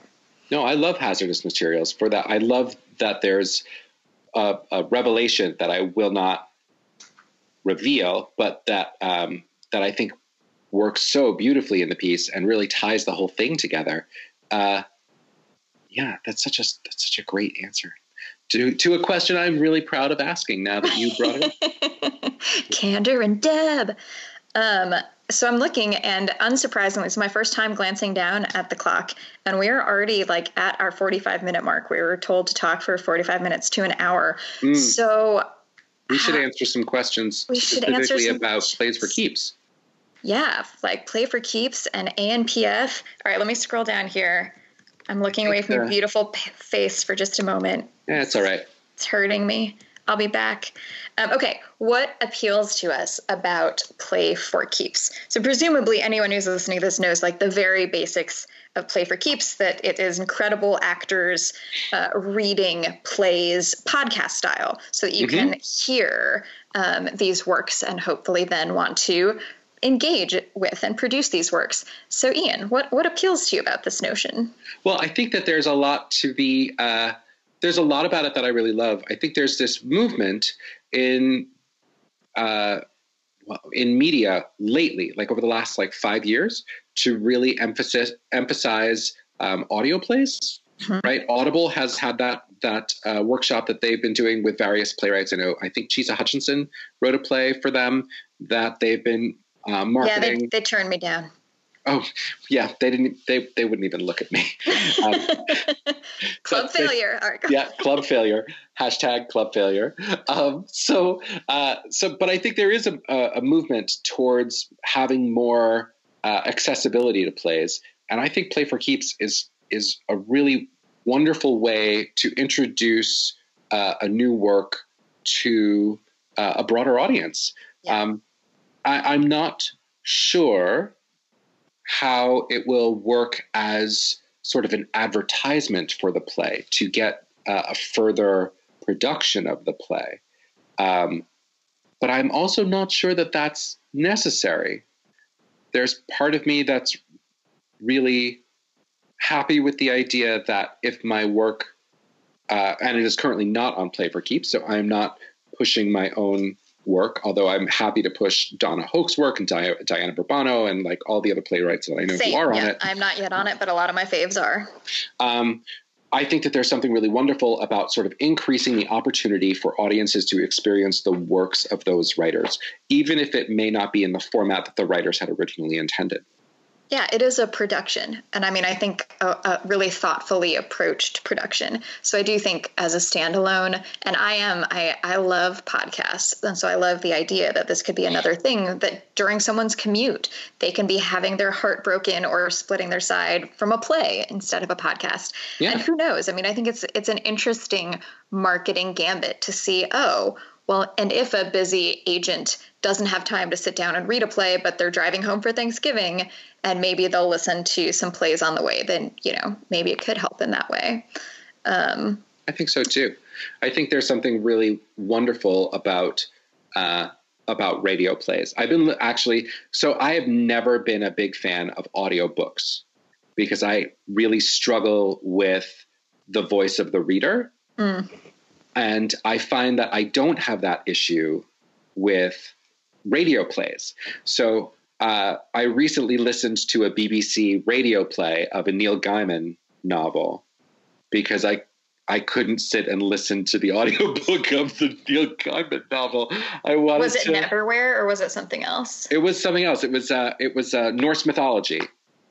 S3: No, I love hazardous materials for that. I love that there's a, a revelation that I will not reveal, but that um, that I think works so beautifully in the piece and really ties the whole thing together. Uh, yeah, that's such a that's such a great answer to to a question I'm really proud of asking now that you brought it up. (laughs)
S2: Kander and Deb. Um, so I'm looking, and unsurprisingly, it's my first time glancing down at the clock, and we are already like at our 45 minute mark. We were told to talk for 45 minutes to an hour. Mm. So
S3: we should uh, answer some questions we should specifically some about questions. plays for keeps.
S2: Yeah, like play for keeps and ANPF. All right, let me scroll down here. I'm looking away from your beautiful face for just a moment.
S3: Yeah, it's all right.
S2: It's hurting me. I'll be back. Um, okay, what appeals to us about Play for Keeps? So, presumably, anyone who's listening to this knows like the very basics of Play for Keeps that it is incredible actors uh, reading plays podcast style so that you mm-hmm. can hear um, these works and hopefully then want to engage with and produce these works. So, Ian, what, what appeals to you about this notion?
S3: Well, I think that there's a lot to be. Uh, there's a lot about it that I really love. I think there's this movement in uh, in media lately, like over the last like five years, to really emphasize emphasize um, audio plays. Mm-hmm. Right, Audible has had that that uh, workshop that they've been doing with various playwrights. I know. I think Chisa Hutchinson wrote a play for them that they've been uh, marketing.
S2: Yeah, they, they turned me down.
S3: Oh, yeah, they didn't. They they wouldn't even look at me. (laughs)
S2: Um, club failure.
S3: They, yeah, club failure. Hashtag club failure. Um, so uh, so, but I think there is a, a movement towards having more uh, accessibility to plays, and I think Play for Keeps is is a really wonderful way to introduce uh, a new work to uh, a broader audience. Yeah. Um, I, I'm not sure how it will work as sort of an advertisement for the play to get uh, a further production of the play. Um, but I'm also not sure that that's necessary. There's part of me that's really happy with the idea that if my work, uh, and it is currently not on Play for Keeps, so I'm not pushing my own work, although I'm happy to push Donna Hoke's work and Di- Diana Burbano and like all the other playwrights that I know
S2: Same,
S3: who are
S2: yeah.
S3: on it.
S2: I'm not yet on it, but a lot of my faves are.
S3: Um, I think that there's something really wonderful about sort of increasing the opportunity for audiences to experience the works of those writers, even if it may not be in the format that the writers had originally intended.
S2: Yeah, it is a production. And I mean, I think a, a, really thoughtfully approached production. So I do think as a standalone, and I am, I, I love podcasts. And so I love the idea that this could be another thing that during someone's commute, they can be having their heart broken or splitting their side from a play instead of a podcast.
S3: Yeah.
S2: And who knows? I mean, I think it's it's an interesting marketing gambit to see, oh, well, and if a busy agent doesn't have time to sit down and read a play, but they're driving home for Thanksgiving and maybe they'll listen to some plays on the way, then, you know, maybe it could help in that way. Um,
S3: I think so too. I think there's something really wonderful about uh, about radio plays. I've been actually so I have never been a big fan of audiobooks because I really struggle with the voice of the reader.
S2: Mm.
S3: And I find that I don't have that issue with radio plays. So uh, I recently listened to a BBC radio play of a Neil Gaiman novel because I I couldn't sit and listen to the (laughs) audiobook of the Neil Gaiman novel. I wanted
S2: was it
S3: to,
S2: Neverwhere or was it something else?
S3: It was something else. It was uh, it was uh, Norse mythology.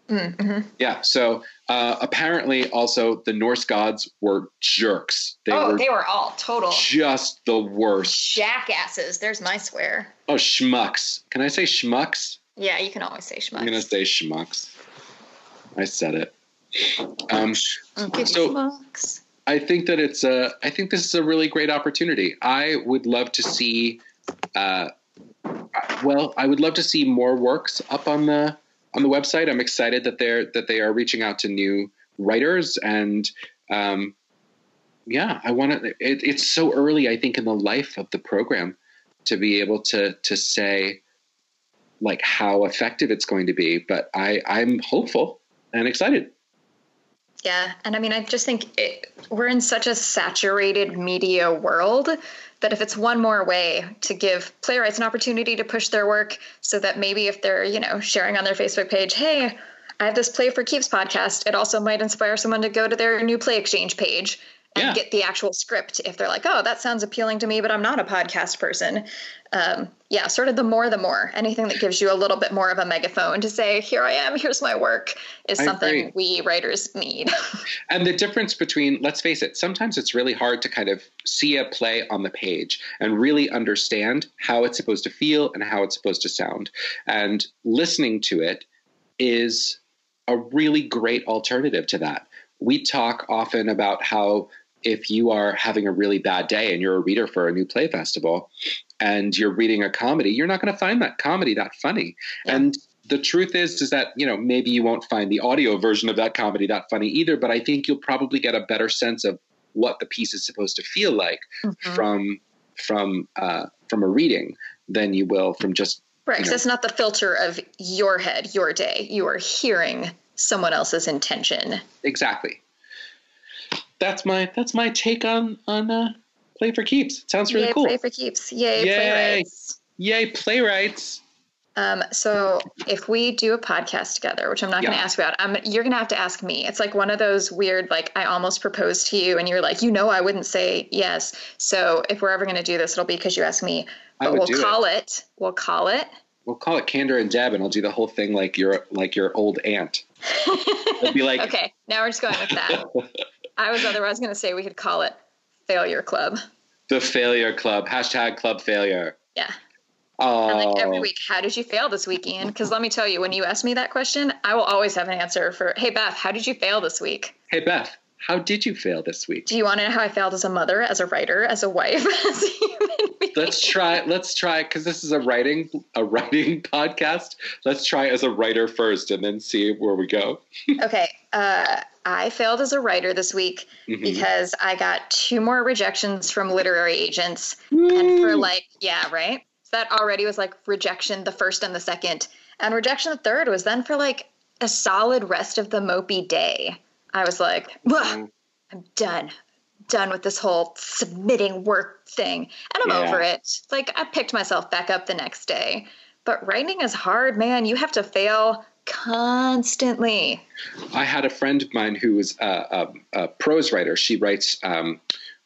S2: Mm-hmm.
S3: Yeah. So uh, apparently, also the Norse gods were jerks. They
S2: oh,
S3: were
S2: they were all total
S3: just the worst.
S2: jackasses. There's my swear.
S3: Oh, schmucks. Can I say schmucks?
S2: Yeah, you can always say schmucks.
S3: I'm gonna say schmucks. I said it. Um,
S2: Okay,
S3: so-
S2: schmucks.
S3: I think that it's a. I think this is a really great opportunity. I would love to see. Uh, well, I would love to see more works up on the on the website. I'm excited that they're that they are reaching out to new writers and. Um, yeah, I want to. It, it's so early, I think, in the life of the program to be able to to say like how effective it's going to be. But I I'm hopeful and excited.
S2: Yeah, and I mean, I just think it, we're in such a saturated media world that if it's one more way to give playwrights an opportunity to push their work, so that maybe if they're you know sharing on their Facebook page, hey, I have this Play for Keeps podcast, it also might inspire someone to go to their new Play Exchange page and
S3: Yeah.
S2: get the actual script if they're like, oh, that sounds appealing to me, but I'm not a podcast person. Um, yeah, sort of the more the more. Anything that gives you a little bit more of a megaphone to say, here I am, here's my work, is
S3: I
S2: something
S3: agree.
S2: we writers need. (laughs)
S3: And the difference between, let's face it, sometimes it's really hard to kind of see a play on the page and really understand how it's supposed to feel and how it's supposed to sound. And listening to it is a really great alternative to that. We talk often about how if you are having a really bad day and you're a reader for a new play festival and you're reading a comedy, you're not going to find that comedy that funny.
S2: Yeah.
S3: And the truth is is that you know maybe you won't find the audio version of that comedy that funny either but i think you'll probably get a better sense of what the piece is supposed to feel like
S2: Mhm.
S3: from from uh, from a reading than you will from just
S2: Right, because it's not the filter of your head, your day. You are hearing someone else's intention.
S3: exactly that's my that's my take on on uh, play for keeps it sounds really
S2: Yay,
S3: cool
S2: play for keeps. Yay,
S3: Yay.
S2: playwrights.
S3: yay playwrights
S2: Um, so if we do a podcast together, which I'm not going to ask about, I'm, you're going to have to ask me. It's like one of those weird, like I almost proposed to you, and you're like, you know, I wouldn't say yes. So if we're ever going to do this, it'll be because you asked me.
S3: I
S2: But we'll
S3: do it.
S2: call it. We'll call it.
S3: we'll call it Kander and deb and i'll do the whole thing like your like your old aunt (laughs) It'll be like
S2: okay, now we're just going with that. (laughs) I was otherwise going to say we could call it Failure Club.
S3: the failure club hashtag club failure
S2: Yeah.
S3: oh
S2: And like every week, how did you fail this week, Ian? Because let me tell you, when you ask me that question, I will always have an answer for, hey, Beth, how did you fail this week?
S3: hey beth how did you fail this week
S2: Do you want to know how I failed as a mother, as a writer, as a wife, (laughs) as a human being?
S3: let's try. Let's try because this is a writing a writing (laughs) podcast. Let's try as a writer first, and then see where we go. (laughs)
S2: okay. Uh, I failed as a writer this week
S3: Mhm.
S2: because I got two more rejections from literary agents. And for like, yeah, right? So that already was like rejection the first and the second. And rejection the third was then for like a solid rest of the mopey day. I was like, "Ugh,
S3: Mm.
S2: I'm done. Done with this whole submitting work thing. And I'm
S3: Yeah.
S2: over it. Like I picked myself back up the next day. But writing is hard, man. You have to fail constantly.
S3: I had a friend of mine who was a, a, a prose writer. She writes um,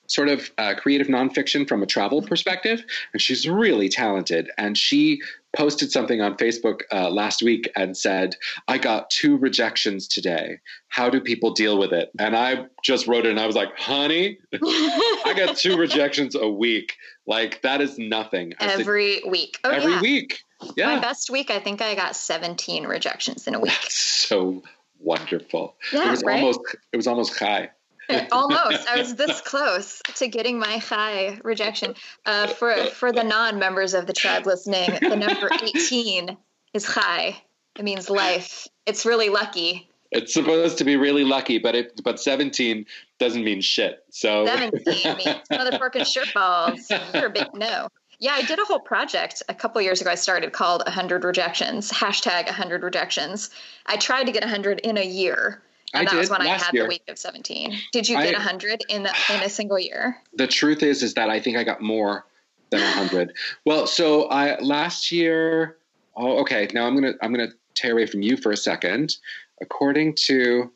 S3: sort of uh, creative nonfiction from a travel perspective, and she's really talented. And she posted something on Facebook uh, last week and said, I got two rejections today. How do people deal with it? And I just wrote it and I was like, honey, I got two (laughs) rejections a week. Like, that is nothing. I said,
S2: Every week. Oh,
S3: every
S2: yeah.
S3: week. Yeah.
S2: My best week, I think I got 17 rejections in a week.
S3: That's so wonderful.
S2: Yeah,
S3: it was
S2: right?
S3: almost it was almost chai. (laughs)
S2: Almost. I was this close to getting my chai rejection. Uh, for for the non-members of the tribe listening, the number (laughs) 18 is chai. It means life. It's really lucky.
S3: It's supposed to be really lucky, but it but 17 doesn't mean shit. So
S2: 17 means motherfucking shirt balls. You're a big no. Yeah, I did a whole project a couple years ago. I started called 100 rejections, hashtag 100 rejections. I tried to get 100 in a year. And
S3: I
S2: that was when I had
S3: year.
S2: the week of 17. Did you
S3: I-
S2: get 100 in, the, in a single year?
S3: the truth is is that I think I got more than 100. (sighs) well, so I last year oh okay, now I'm going to I'm going to tear away from you for a second. According to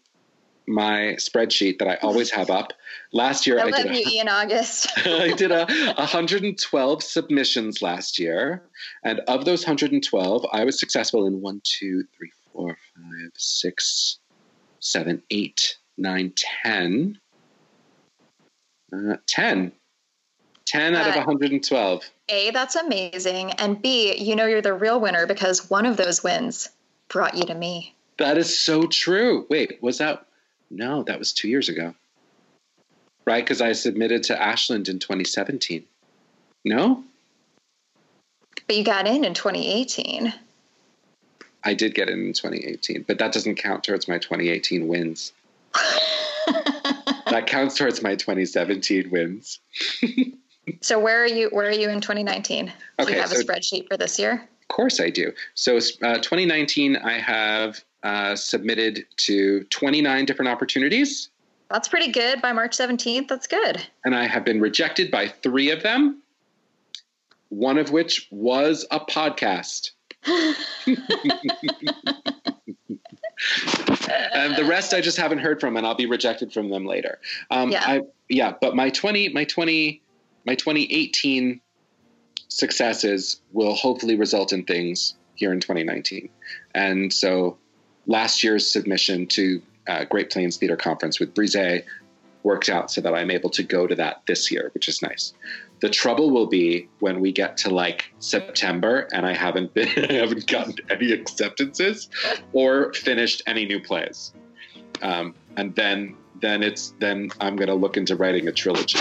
S3: my spreadsheet that I always have up, last year
S2: I
S3: I,
S2: love
S3: did a,
S2: you, Ian August. (laughs)
S3: I did a 112 submissions last year, and of those 112, I was successful in one, two, three, four, five, six, seven, eight, nine, ten. Uh, 10. 10 out of
S2: Uh,
S3: 112.
S2: A, that's amazing. And B, you know you're the real winner because one of those wins brought you to me.
S3: That is so true. Wait, was that? No, that was two years ago. Right? Because I submitted to Ashland in 2017. No?
S2: But you got in in 2018.
S3: I did get in in 2018, but that doesn't count towards my 2018 wins. (laughs) that counts towards my 2017 wins. (laughs)
S2: so where are you? Where are you in 2019? Do
S3: Okay,
S2: you have
S3: so-
S2: a spreadsheet for this year?
S3: Of course, I do. So, uh, 2019, I have uh, submitted to 29 different opportunities,
S2: That's pretty good. By March 17th, that's good.
S3: and I have been rejected by three of them. One of which was a podcast. And (laughs) the rest I just haven't heard from, and I'll be rejected from them later. Um,
S2: Yeah.
S3: I, yeah, but my twenty, my twenty, my twenty eighteen successes will hopefully result in things here in 2019. And so, last year's submission to uh, Great Plains Theater Conference with Brise worked out so that I'm able to go to that this year, which is nice. The trouble will be when we get to like September and I haven't been, (laughs) I haven't gotten any acceptances or finished any new plays, um, and then then it's then I'm going to look into writing a trilogy.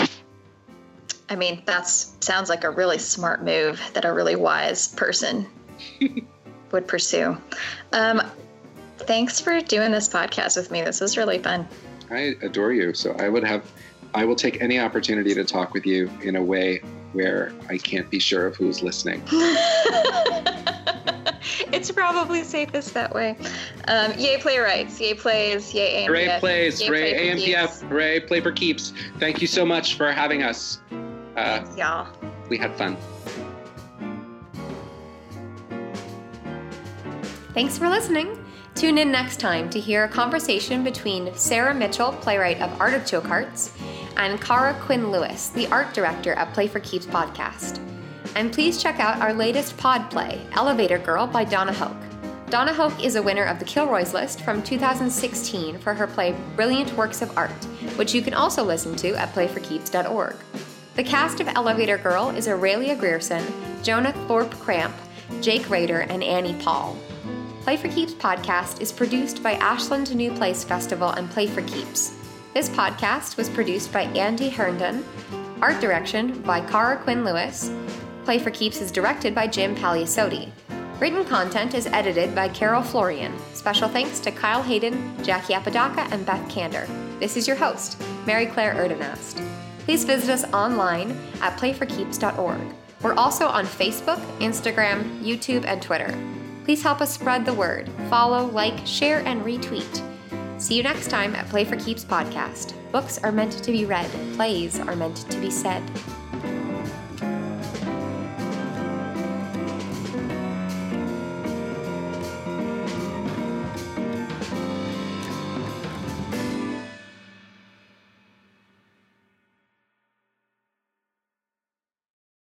S2: I mean, that sounds like a really smart move that a really wise person (laughs) would pursue. Um, thanks for doing this podcast with me. This was really fun.
S3: I adore you, so I would have, I will take any opportunity to talk with you in a way where I can't be sure of who's listening. (laughs)
S2: it's probably safest that way. Um, yay playwrights, yay plays, yay ANPF.
S3: Hooray plays,
S2: yay
S3: hooray
S2: play
S3: ANPF,
S2: keeps.
S3: hooray play for keeps. Thank you so much for having us. Uh,
S2: Thanks, y'all.
S3: we had fun.
S1: Thanks for listening. Tune in next time to hear a conversation between Sarah Mitchell, playwright of Artichoke Arts, and Cara Quinn Lewis, the art director at Play for Keeps podcast. And please check out our latest pod play, Elevator Girl by Donna Hoke. Donna Hoke is a winner of the Kilroy's List from 2016 for her play Brilliant Works of Art, which you can also listen to at playforkeeps.org. The cast of Elevator Girl is Aurelia Grierson, Jonah Thorpe Cramp, Jake Rader, and Annie Paul. Play for Keeps podcast is produced by Ashland New Plays Festival and Play for Keeps. This podcast was produced by Andy Herndon, art direction by Cara Quinn Lewis, Play for Keeps is directed by Jim Paliasotti. Written content is edited by Carol Florian. Special thanks to Kyle Haden, Jackie Apodaca, and Beth Kander. This is your host, Mary Claire Erdenast. Please visit us online at playforkeeps.org. We're also on Facebook, Instagram, YouTube, and Twitter. Please help us spread the word. Follow, like, share, and retweet. See you next time at Play for Keeps podcast. Books are meant to be read, plays are meant to be said.